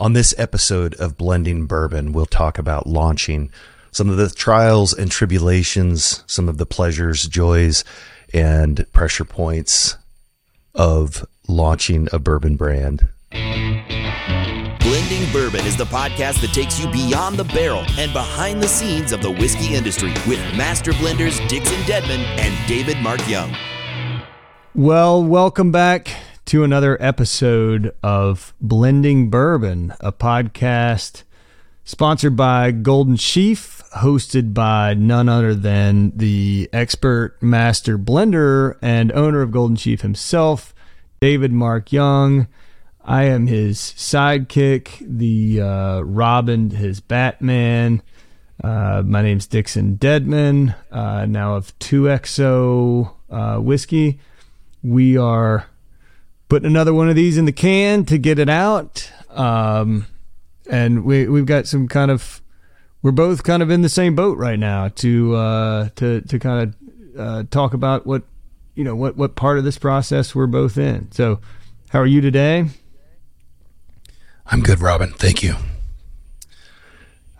On this episode of Blending Bourbon, we'll talk about launching some of the trials and tribulations, some of the pleasures, joys, and pressure points of launching a bourbon brand. Blending Bourbon is the podcast that takes you beyond the barrel and behind the scenes of the whiskey industry with master blenders Dixon Dedman and David Mark Young. Well, welcome back to another episode of Blending Bourbon, a podcast sponsored by Golden Sheaf, hosted by none other than the expert master blender and owner of Golden Sheaf himself, David Mark Young. I am his sidekick, the uh, Robin, his Batman. Uh, my name's Dixon Dedman, uh, now of 2XO uh, whiskey. We are putting another one of these in the can to get it out. Um, and we we've got some kind of we're both kind of in the same boat right now to uh, to to kind of uh, talk about what you know what what part of this process we're both in. So, how are you today? I'm good, Robin. Thank you.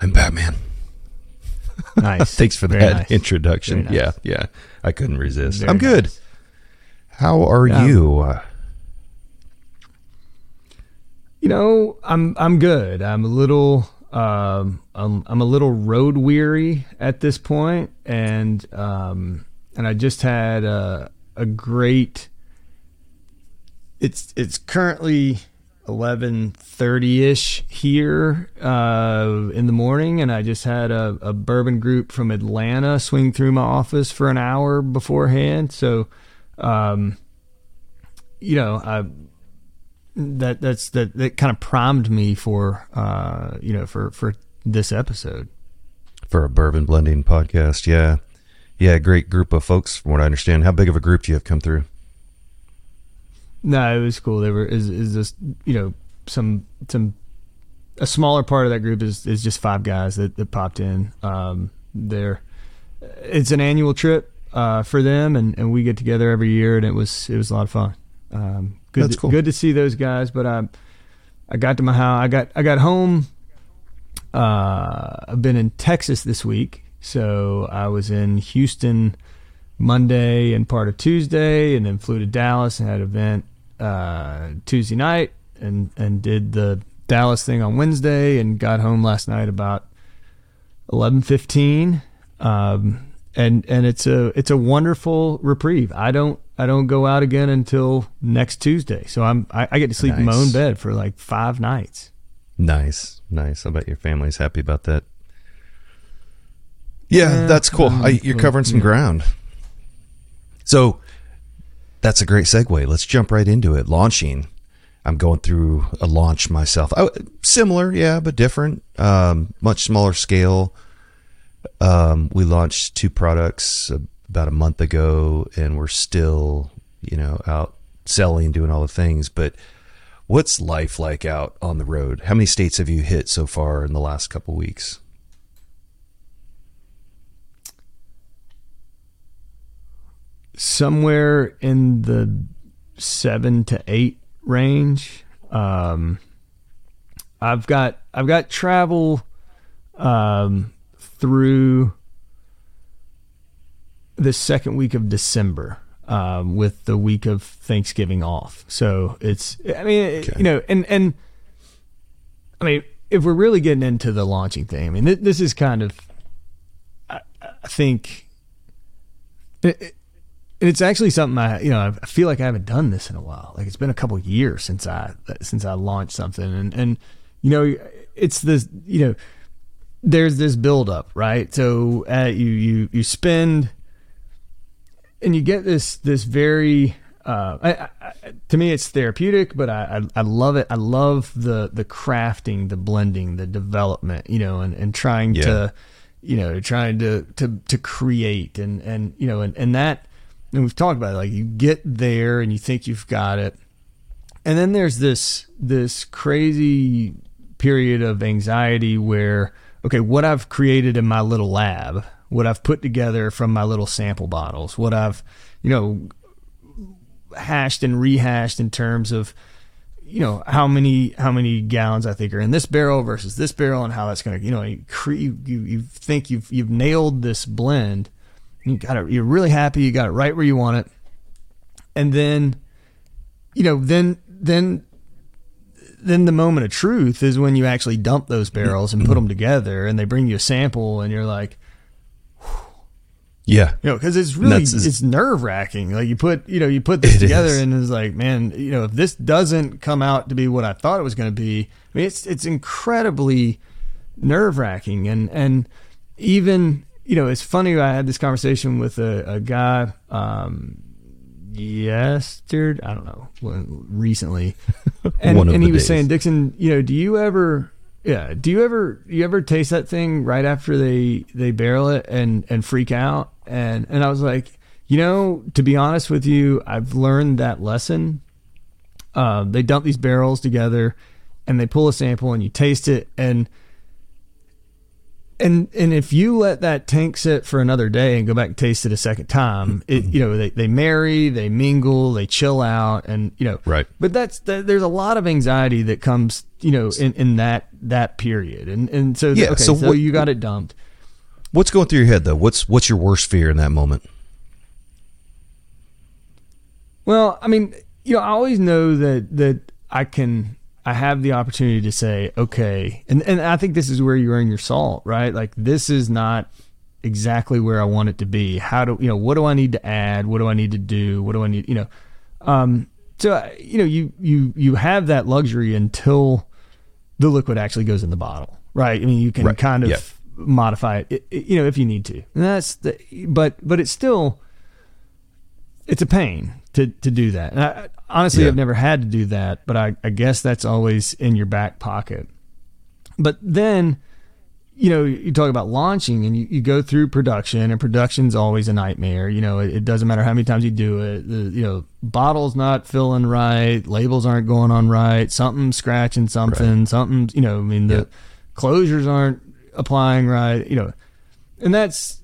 I'm Batman. Nice. Thanks for Very that nice. introduction. Nice. Yeah, yeah. I couldn't resist. Very I'm good. nice. How are Yeah. you? You know, I'm I'm good. I'm a little um I'm I'm a little road weary at this point and um and I just had a a great it's it's currently 11:30ish here uh in the morning and I just had a, a bourbon group from Atlanta swing through my office for an hour beforehand so um you know I that that's that that kind of primed me for uh you know for for this episode for a bourbon blending podcast, yeah, yeah. Great group of folks, from what I understand. How big of a group do you have come through? no it was cool they were is is just you know some some a smaller part of that group is is just five guys that, that popped in um they're it's an annual trip uh for them and and we get together every year and it was it was a lot of fun um good That's to, cool. good to see those guys but i i got to my house. I got i got home uh i've been in texas this week. So i was in houston monday and part of tuesday and then flew to dallas and had an event uh tuesday night and and did the dallas thing on wednesday and got home last night about 11:15 um and and it's a it's a wonderful reprieve i don't i don't go out again until next tuesday so i'm i, I get to sleep in my own bed for like five nights Nice, nice. I bet your family's happy about that. Yeah, Yeah, that's cool. um, I, you're covering some yeah. ground. So that's a great segue. Let's jump right into it. Launching. I'm going through a launch myself. I, similar, yeah, but different. Um, much smaller scale. Um, we launched two products about a month ago, and we're still, you know, out selling, and doing all the things. But what's life like out on the road? How many states have you hit so far in the last couple weeks? somewhere in the seven to eight range. Um, I've got I've got travel um, through the second week of December um, with the week of Thanksgiving off. So it's I mean Okay. you know and and I mean if we're really getting into the launching thing, I mean th- this is kind of I, I think. It, it- it's actually something I, you know, I feel like I haven't done this in a while. Like it's been a couple of years since I since I launched something, and and you know, it's this, you know, there's this buildup, right? So uh, you you you spend, and you get this this very. Uh, I, I, to me, it's therapeutic, but I, I I love it. I love the the crafting, the blending, the development, you know, and and trying Yeah. to, you know, trying to to to create and and you know, and and that and we've talked about it like you get there and you think you've got it and then there's this this crazy period of anxiety where okay what i've created in my little lab what i've put together from my little sample bottles what i've you know hashed and rehashed in terms of you know how many how many gallons I think are in this barrel versus this barrel, and how that's going to you know you, you you think you've you've nailed this blend. You got it. You're really happy. You got it right where you want it, and then you know then then then the moment of truth is when you actually dump those barrels and put them together, and they bring you a sample, and you're like, yeah, you know, because it's really it's nerve wracking. Like you put you know you put this together is. and it's like, man, you know, if this doesn't come out to be what I thought it was going to be, I mean, it's it's incredibly nerve wracking and and even you know, it's funny. I had this conversation with a, a guy um, yesterday. I don't know, recently, and, and he was days. saying, Dixon, you know, do you ever yeah. Do you ever you ever taste that thing right after they they barrel it and and freak out? And and I was like, you know, to be honest with you, I've learned that lesson. Uh, they dump these barrels together, and they pull a sample, and you taste it, and and and if you let that tank sit for another day and go back and taste it a second time, it mm-hmm. you know they, they marry, they mingle, they chill out, and you know right. But that's that, there's a lot of anxiety that comes you know in, in that that period, and and so yeah, okay, so, so what, you got it dumped. What's going through your head though? What's what's your worst fear in that moment? Well, I mean, you know, I always know that that I can I have the opportunity to say, okay, and, and I think this is where you earn your salt, right? Like this is not exactly where I want it to be. How do you know? What do I need to add? What do I need to do? What do I need? You know, um, so you know, you you you have that luxury until the liquid actually goes in the bottle, right? I mean, you can right. kind of yeah. modify it, you know, if you need to. And that's the, but but it's still it's a pain to to do that. And I, honestly, yeah. I've never had to do that, but I, I guess that's always in your back pocket. But then, you know, you talk about launching and you, you go through production, and production's always a nightmare. You know, it, it doesn't matter how many times you do it. The, you know, bottles not filling right, labels aren't going on right, something scratching something, right. something. You know, I mean the closures aren't applying right. You know, and that's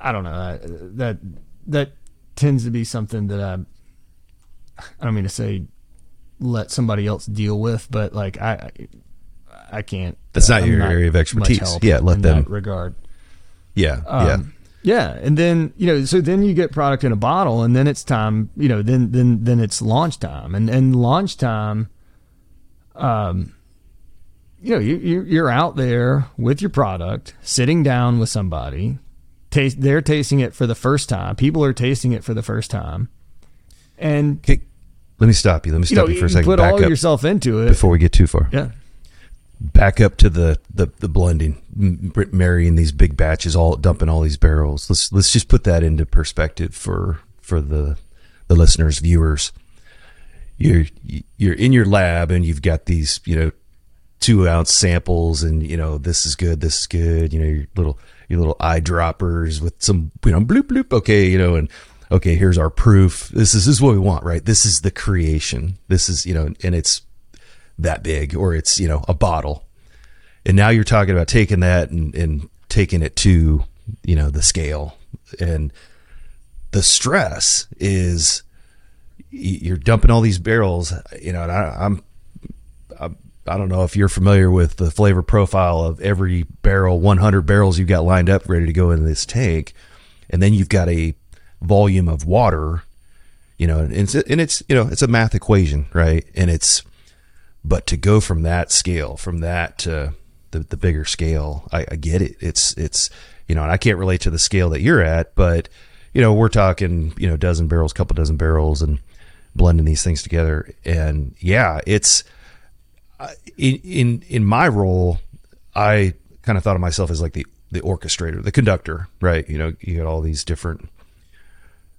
I don't know that that tends to be something that I I don't mean to say let somebody else deal with, but like I I can't. That's not I'm your not area of expertise. Yeah, let them regard. Yeah, um, yeah. Yeah, and then you know, so then you get product in a bottle, and then it's time. You know, then then then it's launch time, and and launch time. Um, you know, you you're out there with your product, sitting down with somebody, taste. They're tasting it for the first time. People are tasting it for the first time, and okay, let me stop you. Let me stop you, know, you for a second. Put Back all yourself into it before we get too far. Yeah. Back up to the, the the blending, marrying these big batches, all dumping all these barrels. Let's let's just put that into perspective for for the the listeners, viewers. You're you're in your lab and you've got these you know two ounce samples and you know this is good, this is good. You know your little your little eyedroppers with some you know bloop bloop. Okay, you know and okay, here's our proof. This is, this is what we want, right? This is the creation. This is, you know, and it's that big or it's, you know, a bottle. And now you're talking about taking that and, and taking it to, you know, the scale. And the stress is you're dumping all these barrels, you know, and I, I'm, I'm I don't know if you're familiar with the flavor profile of every barrel, 100 barrels you've got lined up ready to go into this tank. And then you've got a volume of water, you know, and it's, and it's, you know, it's a math equation, right? And it's, but to go from that scale, from that to the, the bigger scale, I, I get it. It's, it's, you know, and I can't relate to the scale that you're at, but, you know, we're talking, you know, dozen barrels, couple dozen barrels and blending these things together. And yeah, it's, in, in, in my role, I kind of thought of myself as like the, the orchestrator, the conductor, right? You know, you got all these different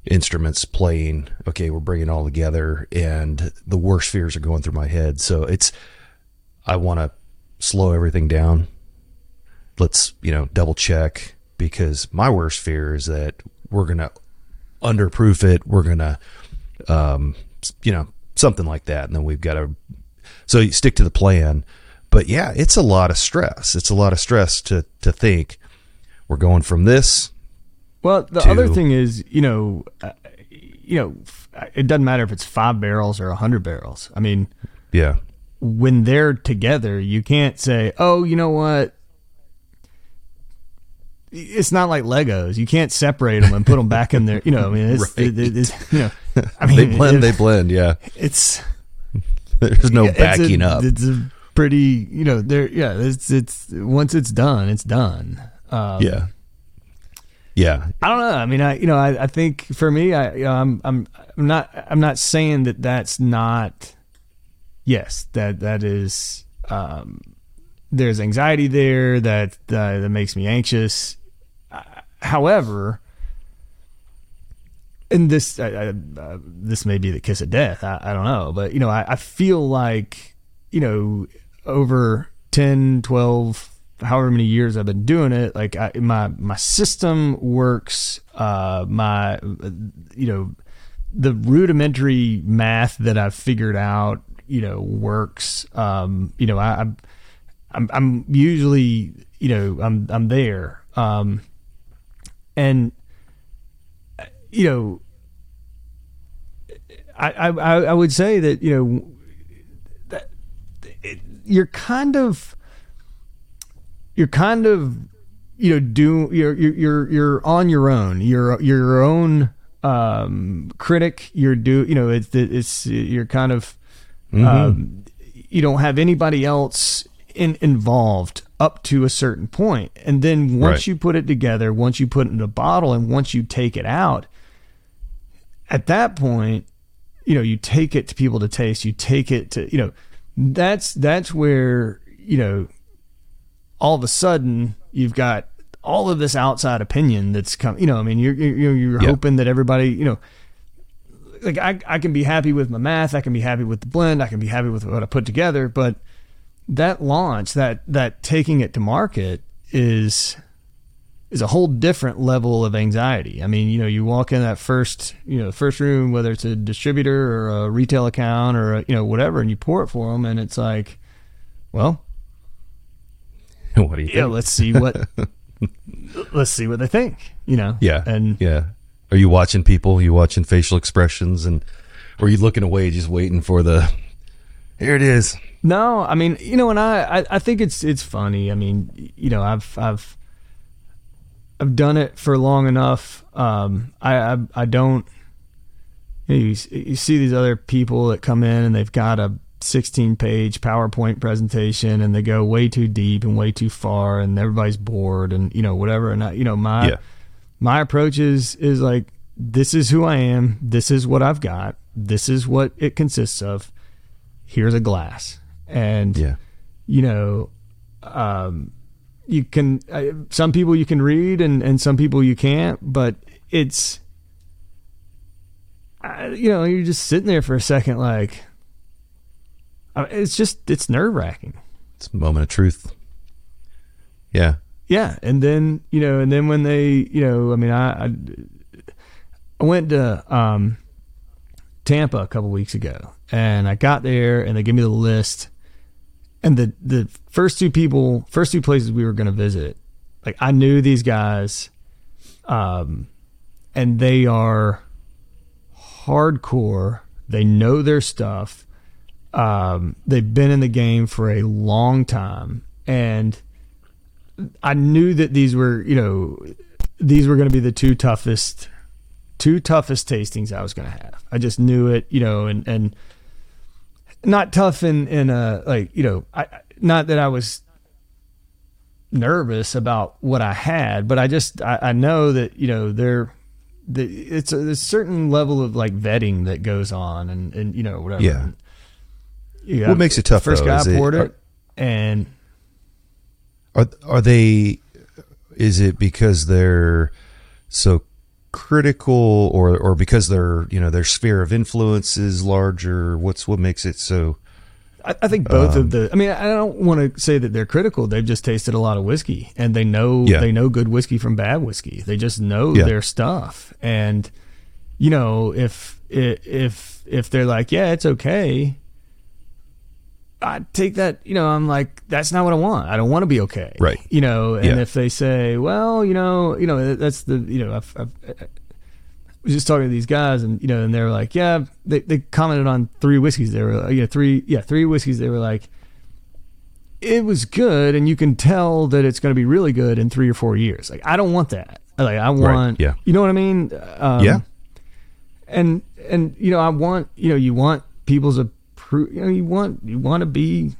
instruments playing okay we're bringing all together and the worst fears are going through my head. So it's i want to slow everything down. Let's you know double check because my worst fear is that we're gonna underproof it we're gonna um you know something like that and then we've got to so you stick to the plan. But yeah it's a lot of stress. It's a lot of stress to to think we're going from this well, the to, other thing is, you know, uh, you know, it doesn't matter if it's five barrels or a hundred barrels. I mean, Yeah. when they're together, you can't say, "Oh, you know what." It's not like Legos. You can't separate them and put them back in there. You know, I mean, it's, Right. it- it- it's you know, I mean, They blend, it- they blend. Yeah. it's There's no it's a- backing up. It's a pretty, you know, there. Yeah, it's it's once it's done, it's done. Um, Yeah. Yeah. I don't know. I mean, I you know, I, I think for me, I you know, I'm I'm I'm not I'm not saying that that's not. Yes, that that is. Um, there's anxiety there that uh, that makes me anxious. Uh, however, and this I, I, uh, this may be the kiss of death. I, I don't know, but you know, I, I feel like you know over 10, 12, however many years I've been doing it, like I, my my system works. Uh, my you know the rudimentary math that I've figured out, you know, works. Um, you know, I, I'm I'm I'm usually you know I'm I'm there. Um, and you know, I, I I would say that you know that you're kind of you're kind of you know do you're you're you're, on your own. You're you're your own um, critic. You're do you know it's it's you're kind of um, you don't have anybody else in, involved up to a certain point, and then once Right. you put it together, once you put it in a bottle, and once you take it out, at that point, you know, you take it to people to taste. You take it to you know, that's that's where you know, all of a sudden you've got all of this outside opinion that's come. You know, I mean, you're you're, you're Yeah. hoping that everybody you know like I, I can be happy with my math, I can be happy with the blend, I can be happy with what I put together, but that launch, that that taking it to market is is a whole different level of anxiety. I mean, you know, you walk in that first, you know, first room, whether it's a distributor or a retail account or a, you know whatever, and you pour it for them, and it's like, well, what do you think? yeah, let's see what let's see what they think, you know, Yeah. and yeah. Are you watching people? you watching facial expressions and or are you looking away just waiting for the here it is. No, I mean, you know, and I, I, I think it's it's funny. I mean, you know, I've I've I've done it for long enough. Um, I I, I don't. You, know, you you see these other people that come in and they've got a 16 page PowerPoint presentation and they go way too deep and way too far and everybody's bored and you know whatever. And I, you know my Yeah. my approach is is like this is who I am. This is what I've got. This is what it consists of. Here's a glass, and Yeah. you know, um, you can. Uh, some people you can read, and and some people you can't. But it's, uh, you know, you're just sitting there for a second, like. Uh, It's just it's nerve wracking. It's a moment of truth. Yeah. Yeah, and then you know, and then when they, you know, I mean, I, I, I went to um, Tampa a couple weeks ago, and I got there, and they gave me the list, and the the first two people, first two places we were going to visit, like I knew these guys, um, and they are hardcore. They know their stuff. Um, they've been in the game for a long time, and I knew that these were, you know, these were going to be the two toughest, two toughest tastings I was going to have. I just knew it, you know, and and not tough in in a like, you know, I not that I was nervous about what I had, but I just I, I know that you know there, the, it's a, a certain level of like vetting that goes on, and and you know whatever. Yeah. Yeah. What makes it tough, First though, guy is it- poured are- it, and Are are they? Is it because they're so critical, or or because their you know their sphere of influence is larger? What's what makes it so? I, I think both of um, the. I mean, I don't want to say that they're critical. They've just tasted a lot of whiskey, and they know Yeah. they know good whiskey from bad whiskey. They just know Yeah. their stuff, and you know if if if they're like, yeah, it's okay. I take that, you know, I'm like, that's not what I want. I don't want to be okay. Right. You know, and Yeah. if they say, well, you know, you know, that's the, you know, I've, I've, was just talking to these guys, and you know, and they were like, yeah, they they commented on three whiskeys. They were, you know, three, yeah, three whiskeys. They were like, it was good, and you can tell that it's going to be really good in three or four years. Like, I don't want that. Like, I want, yeah. you know what I mean? Um, yeah. and and you know I want you know you want people's you know you want you want to be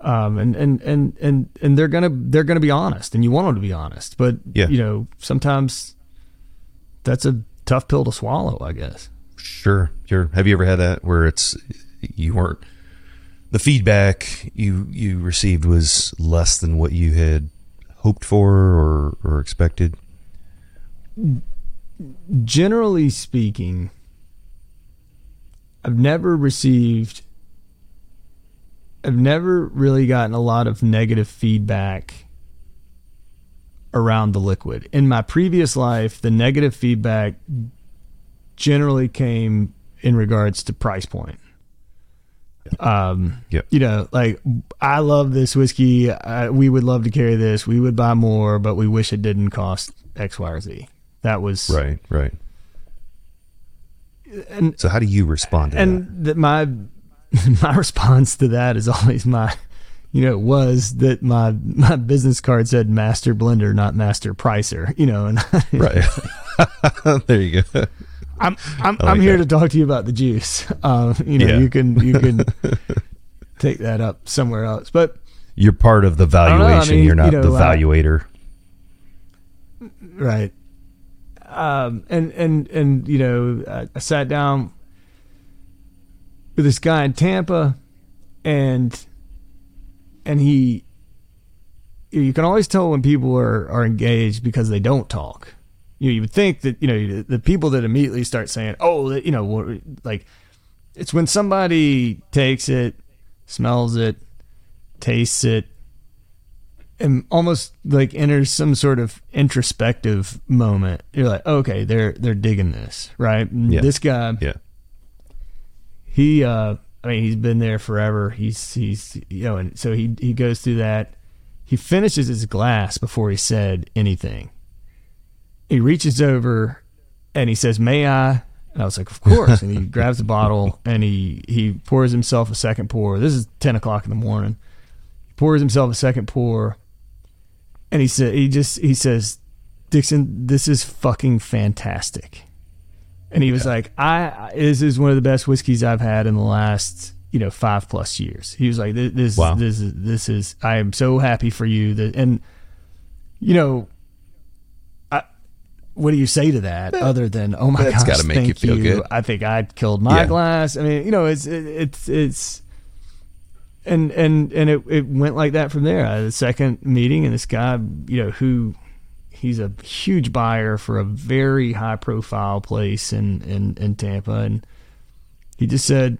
um and and and and and they're gonna they're gonna be honest and you want them to be honest but Yeah. you know sometimes that's a tough pill to swallow I guess Sure. Sure. Have you ever had that where it's you weren't the feedback you you received was less than what you had hoped for or or expected? generally speaking I've never received I've never really gotten a lot of negative feedback around the liquid. In my previous life, the negative feedback generally came in regards to price point. Um, Yep. you know, like I love this whiskey. I, we would love to carry this. We would buy more, but we wish it didn't cost X, Y, or Z. That was Right. Right. And So how do you respond to that? and that my my response to that is always my you know was that my my business card said master blender not master pricer you know and Right. there you go. i'm i'm, like I'm here that. to talk to you about the juice um you know Yeah. you can you can take that up somewhere else but You're part of the don't I valuation. mean, You're not you know, the valuator. right um and and and you know I, sat down with this guy in tampa and and he you can always tell when people are are engaged because they don't talk. You know, you would think that you know the people that immediately start saying oh you know like it's when somebody takes it smells it tastes it and almost like enters some sort of introspective moment. You're like, okay, they're they're digging this, right? Yeah. This guy, Yeah. he, uh, I mean, he's been there forever. He's he's you know, and so he he goes through that. He finishes his glass before he said anything. He reaches over and he says, "May I?" And I was like, "Of course." and he grabs the bottle and he he pours himself a second pour. This is ten o'clock in the morning. He pours himself a second pour, and he said, "He just he says, Dixon, this is fucking fantastic." And he was like, "I this is one of the best whiskeys I've had in the last." You know, five plus years. He was like, "This, this, Wow. this is, this is. I am so happy for you." That, and you know, what do you say to that other than oh my That's gosh gotta make you thank feel good. i think i killed my Yeah. glass i mean you know it's it, it's it's and and and it, it went like that from there I had a second meeting and this guy you know who he's a huge buyer for a very high profile place in in, in tampa and he just said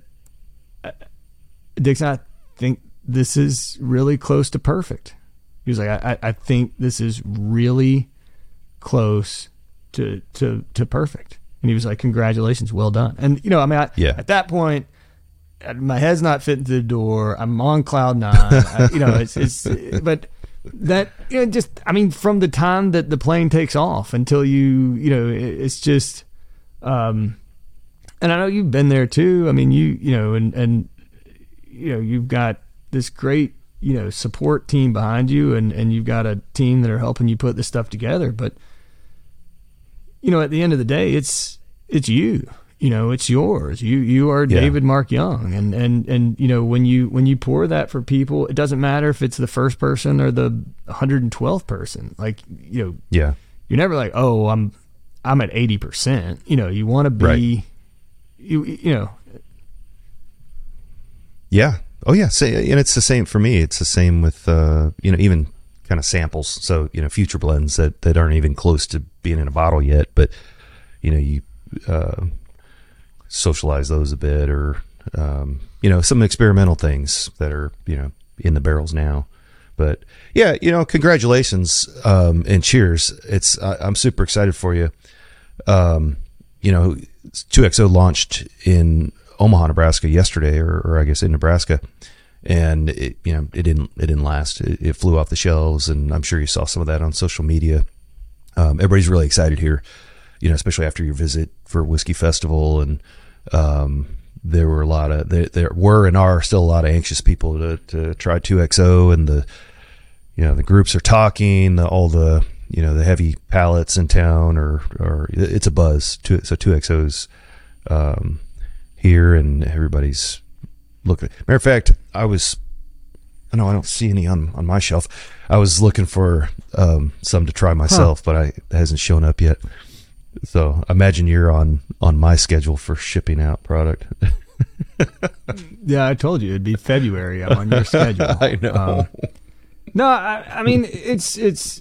dixon i think this is really close to perfect he was like i i think this is really close to to to perfect. And he was like, "Congratulations, well done." And you know, I mean, I, Yeah. at that point, my head's not fitting through the door. I'm on cloud nine. I, you know, it's it's but that you know, just I mean, from the time that the plane takes off until you you know, it's just. um and I know you've been there too. I mean, you you know, and and you know, you've got this great you know support team behind you, and and you've got a team that are helping you put this stuff together. But you know, at the end of the day, it's it's you. You know, it's yours. You you are Yeah. David Mark Young, and and and you know when you when you pour that for people, it doesn't matter if it's the first person or the 112th person. Like you know, Yeah. you're never like, oh, I'm I'm at 80 percent. You know, you want to be, Right. you you know, Yeah. Oh yeah. Say, and it's the same for me. It's the same with uh, you know even kind of samples. So you know future blends that that aren't even close to being in a bottle yet, but you know you uh, socialize those a bit, or um, you know some experimental things that are you know in the barrels now. But yeah, you know, congratulations um, and cheers. It's I, I'm super excited for you. Um, you know, 2XO launched in Omaha, Nebraska yesterday, or, or I guess in Nebraska, and it, you know, it didn't it didn't last. It, it flew off the shelves, and I'm sure you saw some of that on social media. Um, everybody's really excited here. You know, especially after your visit for whiskey festival, and um, there were a lot of there, there were and are still a lot of anxious people to to try two XO, and the you know the groups are talking, the, all the you know the heavy palates in town, or or it's a buzz. Two, so two XOs um, here, and everybody's looking. Matter of fact, I was I know I don't see any on, on my shelf. I was looking for um, some to try myself, huh. but I it hasn't shown up yet. So imagine you're on on my schedule for shipping out product. yeah, I told you it'd be February. I'm on your schedule. I know. Um, no, I, I mean it's it's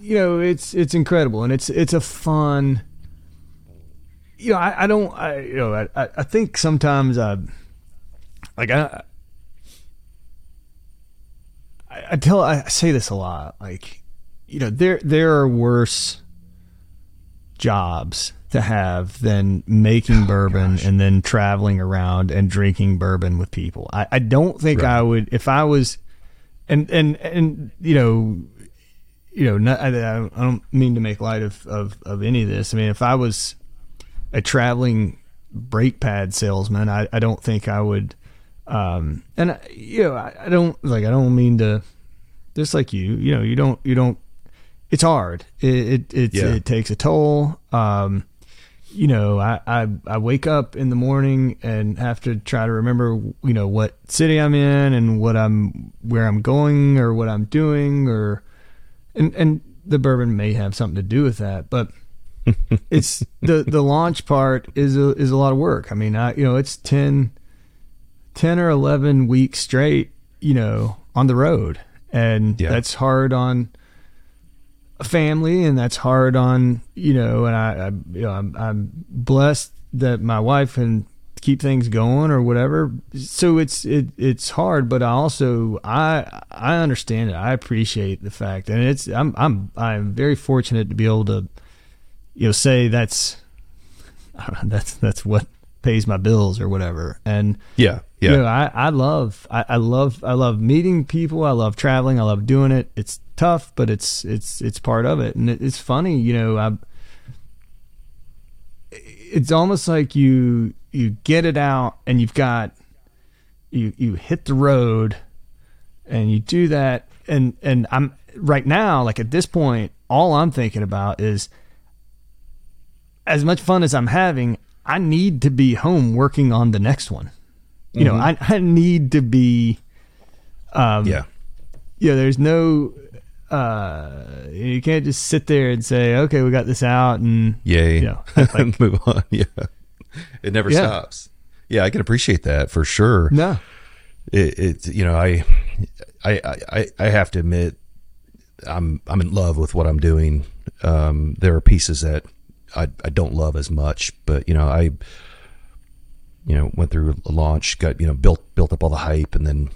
you know it's it's incredible and it's it's a fun. You know, I, I don't. I you know I I think sometimes I like I I tell I say this a lot. Like, you know, there there are worse jobs to have than making oh, bourbon gosh. and then traveling around and drinking bourbon with people. I, I don't think right. I would if I was and and and you know you know not, I, I don't mean to make light of, of of any of this. I mean if I was a traveling brake pad salesman, I, I don't think I would um, and you know, I, I, don't like, I don't mean to, just like you, you know, you don't, you don't, it's hard. It, it, yeah. it takes a toll. Um, you know, I, I, I wake up in the morning and have to try to remember, you know, what city I'm in and what I'm, where I'm going or what I'm doing or, and, and the bourbon may have something to do with that, but it's the, the launch part is a, is a lot of work. I mean, I, you know, it's 10, 10 or 11 weeks straight, you know, on the road. And yeah. that's hard on family and that's hard on, you know, and I, I you know, I'm, I'm blessed that my wife can keep things going or whatever. So it's, it, it's hard, but I also, I, I understand it. I appreciate the fact and it's, I'm, I'm, I'm very fortunate to be able to, you know, say that's, that's, that's what pays my bills or whatever. And yeah, yeah. You know, I, I love I, I love I love meeting people. I love traveling. I love doing it. It's tough, but it's it's it's part of it, and it, it's funny. You know, I. It's almost like you you get it out, and you've got you you hit the road, and you do that, and and I'm right now like at this point, all I'm thinking about is as much fun as I'm having, I need to be home working on the next one. You mm-hmm. know, I, I need to be. Um, yeah. Yeah. There's no. Uh, you can't just sit there and say, "Okay, we got this out," and yay, you know, like, move on. Yeah, it never yeah. stops. Yeah, I can appreciate that for sure. No, it, it you know, I, I, I, I have to admit, I'm I'm in love with what I'm doing. Um, there are pieces that I I don't love as much, but you know, I you know, went through a launch, got, you know, built, built up all the hype and then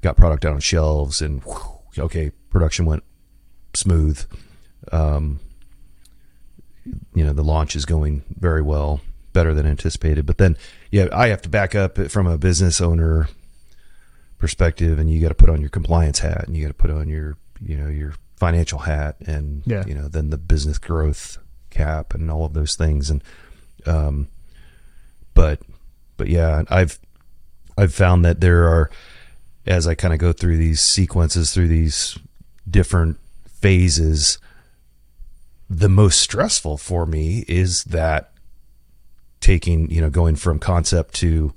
got product out on shelves and whew, okay, production went smooth. Um, you know, the launch is going very well, better than anticipated. But then, yeah, I have to back up from a business owner perspective and you got to put on your compliance hat and you got to put on your, you know, your financial hat and, yeah. you know, then the business growth cap and all of those things. And, um, but but yeah, I've I've found that there are as I kind of go through these sequences through these different phases the most stressful for me is that taking, you know, going from concept to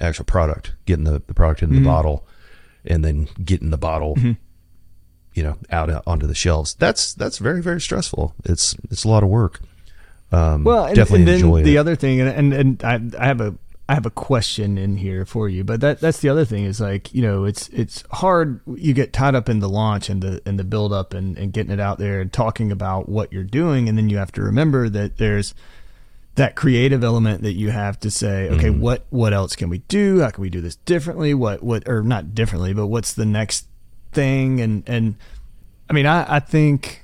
actual product, getting the, the product into mm-hmm. the bottle and then getting the bottle mm-hmm. You know, out onto the shelves. That's that's very very stressful. It's it's a lot of work. Um, well, and, definitely and then the it. other thing, and and, and I, I have a I have a question in here for you, but that that's the other thing is like you know it's it's hard. You get tied up in the launch and the and the build up and, and getting it out there and talking about what you're doing, and then you have to remember that there's that creative element that you have to say, okay, mm-hmm. what what else can we do? How can we do this differently? What what or not differently, but what's the next thing? And and I mean, I I think,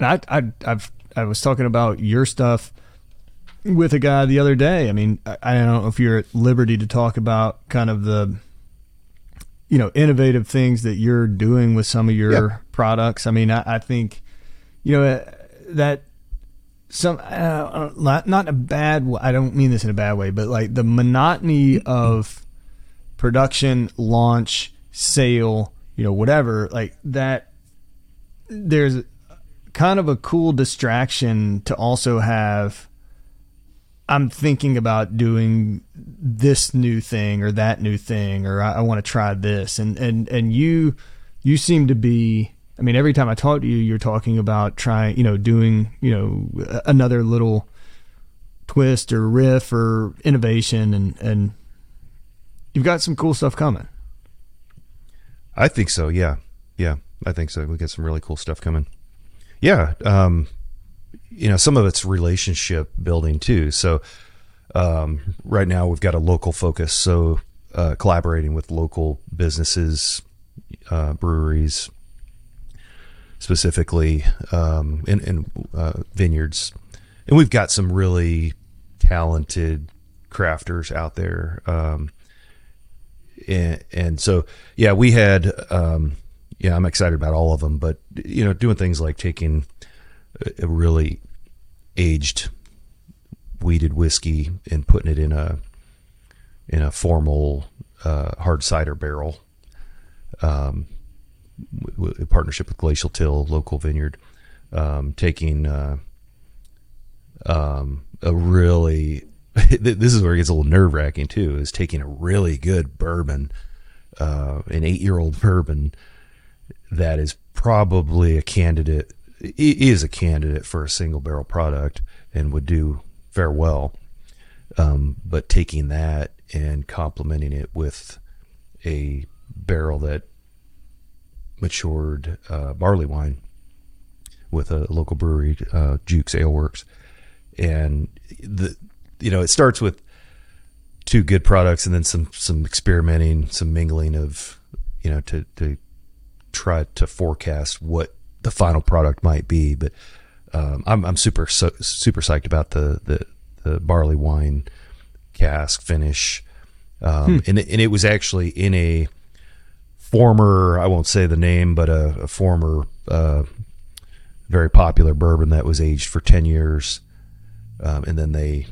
I I I've I was talking about your stuff with a guy the other day. I mean, I, I don't know if you're at liberty to talk about kind of the you know innovative things that you're doing with some of your products. I mean, I, I think you know that some uh, not not a bad. I don't mean this in a bad way, but like the monotony of production, launch, sale, you know, whatever, like that. There's kind of a cool distraction to also have. I'm thinking about doing this new thing or that new thing, or I, I want to try this, and and and you, you seem to be. I mean, every time I talk to you, you're talking about trying, you know, doing, you know, another little twist or riff or innovation, and and you've got some cool stuff coming. I think so. Yeah, yeah, I think so. We got some really cool stuff coming. Yeah, um, you know, some of it's relationship building too. So um, right now we've got a local focus. So uh, collaborating with local businesses, uh, breweries, specifically, um, in, in uh, vineyards, and we've got some really talented crafters out there. Um, and, and so yeah, we had um, yeah, I'm excited about all of them, but you know, doing things like taking a really aged wheated whiskey and putting it in a in a formal uh, hard cider barrel. Um, w- partnership with Glacial Till, local vineyard, um, taking uh, um, a really this is where it gets a little nerve wracking too. Is taking a really good bourbon, uh, an eight year old bourbon that is probably a candidate is a candidate for a single barrel product and would do very well. Um, but taking that and complementing it with a barrel that matured uh, barley wine with a local brewery, uh, Jukes Ale Works, and the you know it starts with two good products and then some some experimenting, some mingling of you know to to try to forecast what the final product might be. But um, I'm I'm super super psyched about the the, the barley wine cask finish, um, hmm. and and it was actually in a former I won't say the name, but a, a former uh, very popular bourbon that was aged for ten years, um, and then they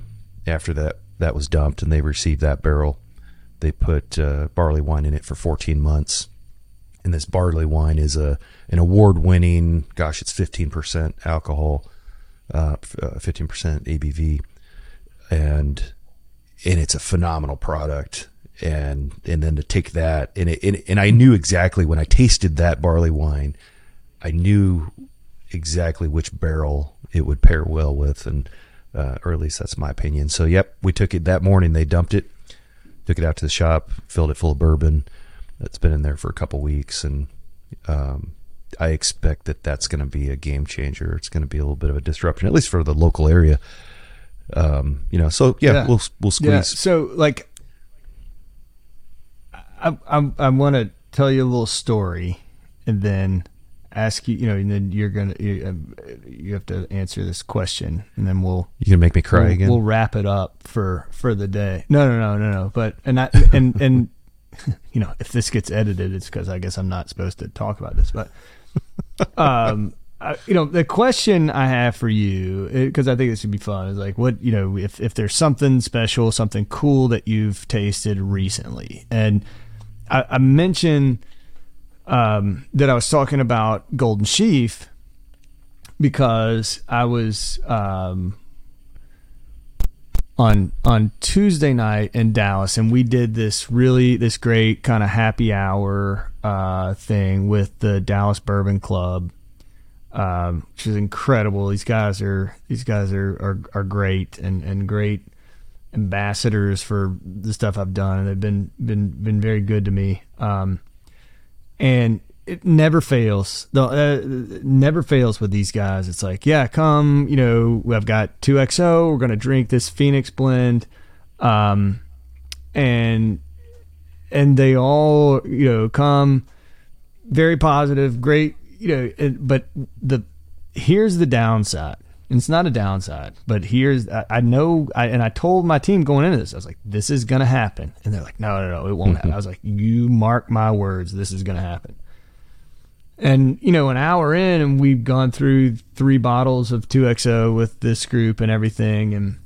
after that that was dumped and they received that barrel, they put uh, barley wine in it for 14 months and this barley wine is a an award winning. Gosh, it's fifteen percent alcohol, uh, uh, fifteen percent ABV, and and it's a phenomenal product. And and then to take that and it, and, and I knew exactly when I tasted that barley wine, I knew exactly which barrel it would pair well with, and uh, or at least that's my opinion. So yep, we took it that morning. They dumped it, took it out to the shop, filled it full of bourbon that's been in there for a couple weeks, and um, I expect that that's going to be a game changer. It's going to be a little bit of a disruption, at least for the local area. Um, you know, so yeah, yeah. we'll we'll squeeze. Yeah. So like, I I, I want to tell you a little story, and then ask you, you know, and then you're gonna you, um, you have to answer this question, and then we'll you gonna make me cry we'll, again. We'll wrap it up for for the day. No, no, no, no, no. But and I and and you know, if this gets edited, it's because I guess I'm not supposed to talk about this. But, um, I, you know, the question I have for you, because I think this would be fun, is like, what you know, if if there's something special, something cool that you've tasted recently, and I, I mentioned um, that I was talking about Golden Sheaf because I was um, on on Tuesday night in Dallas, and we did this really this great kind of happy hour uh, thing with the Dallas Bourbon Club, um, which is incredible. These guys are these guys are are, are great and, and great ambassadors for the stuff I've done, and they've been been been very good to me. Um, and it never fails. The uh, never fails with these guys. It's like, yeah, come. You know, I've got two XO. We're gonna drink this Phoenix blend, um, and and they all you know come very positive, great. You know, but the here's the downside. And it's not a downside, but here's I, I know, I, and I told my team going into this, I was like, "This is gonna happen," and they're like, "No, no, no, it won't mm-hmm. happen." I was like, "You mark my words, this is gonna happen." And you know, an hour in, and we've gone through three bottles of 2XO with this group and everything, and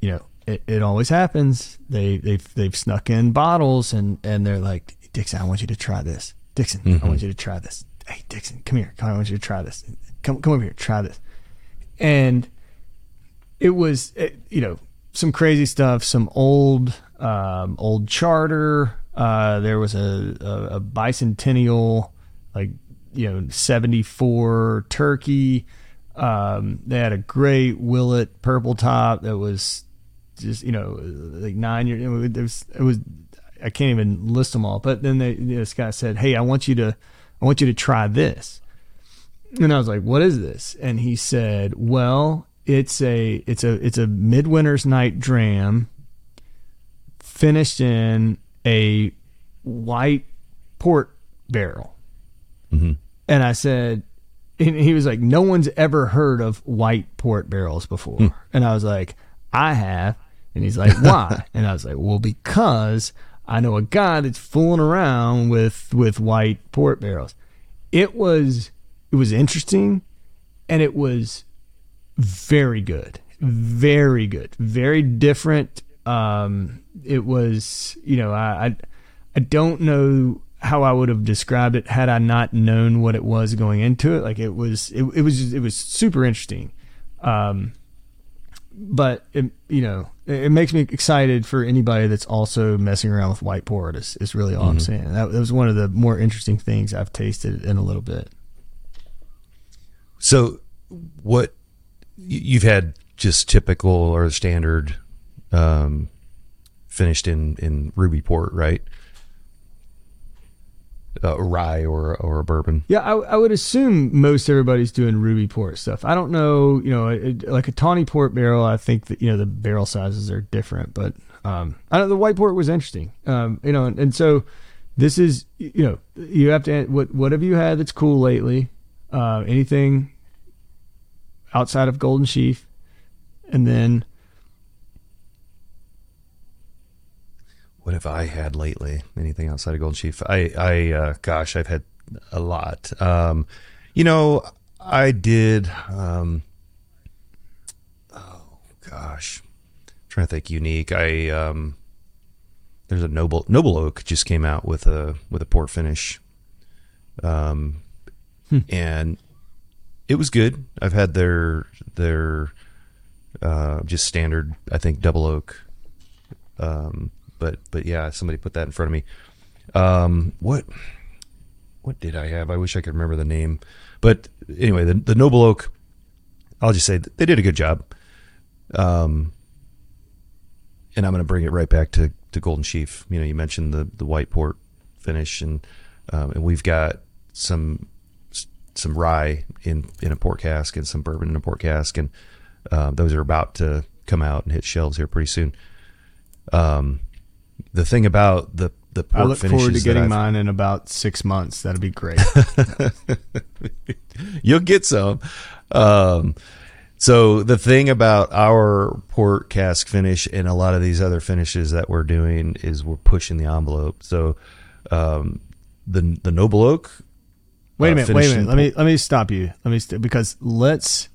you know, it, it always happens. They they've they've snuck in bottles, and and they're like, Dixon, I want you to try this. Dixon, I want mm-hmm. you to try this. Hey, Dixon, come here. Come, I want you to try this. Come come over here, try this. And it was it, you know some crazy stuff some old um, old charter. Uh, there was a, a, a bicentennial like you know 74 turkey. Um, they had a great Willett purple top that was just you know like nine years it was, it was i can't even list them all. But then they this guy said hey i want you to i want you to try this and I was like, "What is this?" And he said, "Well, it's a it's a it's a midwinter's night dram finished in a white port barrel." Mhm. And I said, and he was like, "No one's ever heard of white port barrels before." And I was like, "I have." And he's like, "Why?" and I was like, "Well, because I know a guy that's fooling around with with white port barrels." It was it was interesting and it was very good very good very different. Um it was you know i i, I don't know how i would have described it had i not known what it was going into it. Like it was it, it was it was super interesting. Um but it, you know it, it makes me excited for anybody that's also messing around with white port is, is really all i'm saying. That, that was one of the more interesting things i've tasted in a little bit So, what you've had just typical or standard um, finished in in ruby port, right? Uh, a rye or or a bourbon. Yeah, I, I would assume most everybody's doing ruby port stuff. I don't know, you know, it, like a tawny port barrel. I think that you know the barrel sizes are different, but um, I know the white port was interesting. Um, you know, and, and so this is you know you have to what what have you had that's cool lately? Uh, anything outside of Golden Sheaf, and then What have I had lately? Anything outside of Golden Sheaf? I, I, uh, gosh, I've had a lot. Um, you know, I did. Um, oh gosh, trying to think. Unique. I um, there's a noble noble oak just came out with a with a port finish, um, and it was good. I've had their their uh, just standard. I think double oak um, but but yeah, somebody put that in front of me. Um, what what did I have? I wish I could remember the name. But anyway, the the Noble Oak. I'll just say they did a good job. Um, and I'm going to bring it right back to, to Golden Sheaf. You know, you mentioned the the white port finish, and um, and we've got some some rye in in a port cask and some bourbon in a port cask, and um, those are about to come out and hit shelves here pretty soon. Um, the thing about the the port I look forward to getting mine in about six months. That'd be great. You'll get some. Um, so the thing about our port cask finish and a lot of these other finishes that we're doing is we're pushing the envelope. So um, the the noble oak. Wait a minute. Wait a minute. Let me let me stop you. Let me st- because let's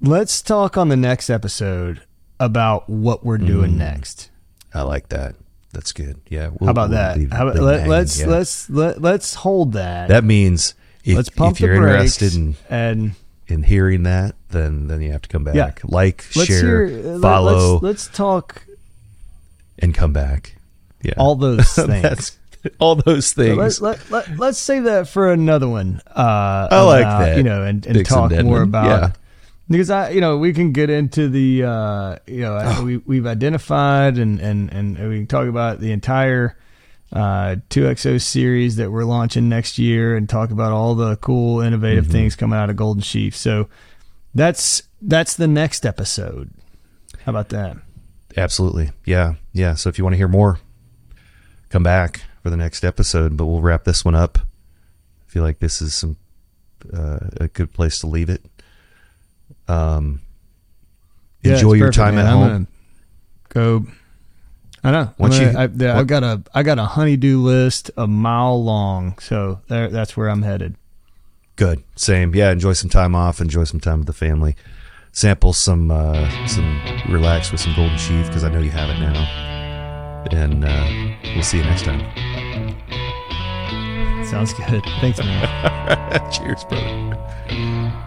let's talk on the next episode about what we're doing Mm. next. I like that. That's good. Yeah. We'll, How about we'll that? How about, let, let's yeah. let's let, let's hold that. That means if, let's pump if you're interested in and in hearing that, then then you have to come back. Yeah. Like, let's share, hear, follow, Let's, let's talk and come back. Yeah. all those things. All those things. Let, let, let, us save that for another one. Uh, I like about, that, You know, and, and talk more about Yeah. because I, you know, we can get into the, uh, you know, Oh. we we've identified and and and we can talk about the entire uh 2XO series that we're launching next year and talk about all the cool innovative Mm-hmm. things coming out of Golden Sheaf. So that's that's the next episode. How about that? Absolutely. Yeah. Yeah. So if you want to hear more, come back for the next episode, but we'll wrap this one up. I feel like this is some uh, a good place to leave it. Um, Yeah, enjoy your perfect, time man. at I'm home. Go. I know. Once I mean, you- I, I, have got a I got a honeydew list a mile long, so there, that's where I'm headed. Good. Same. Yeah. Enjoy some time off. Enjoy some time with the family. Sample some uh, some relax with some Golden Sheaf because I know you have it now. And uh, we'll see you next time. Sounds good. Thanks, man. Cheers, brother.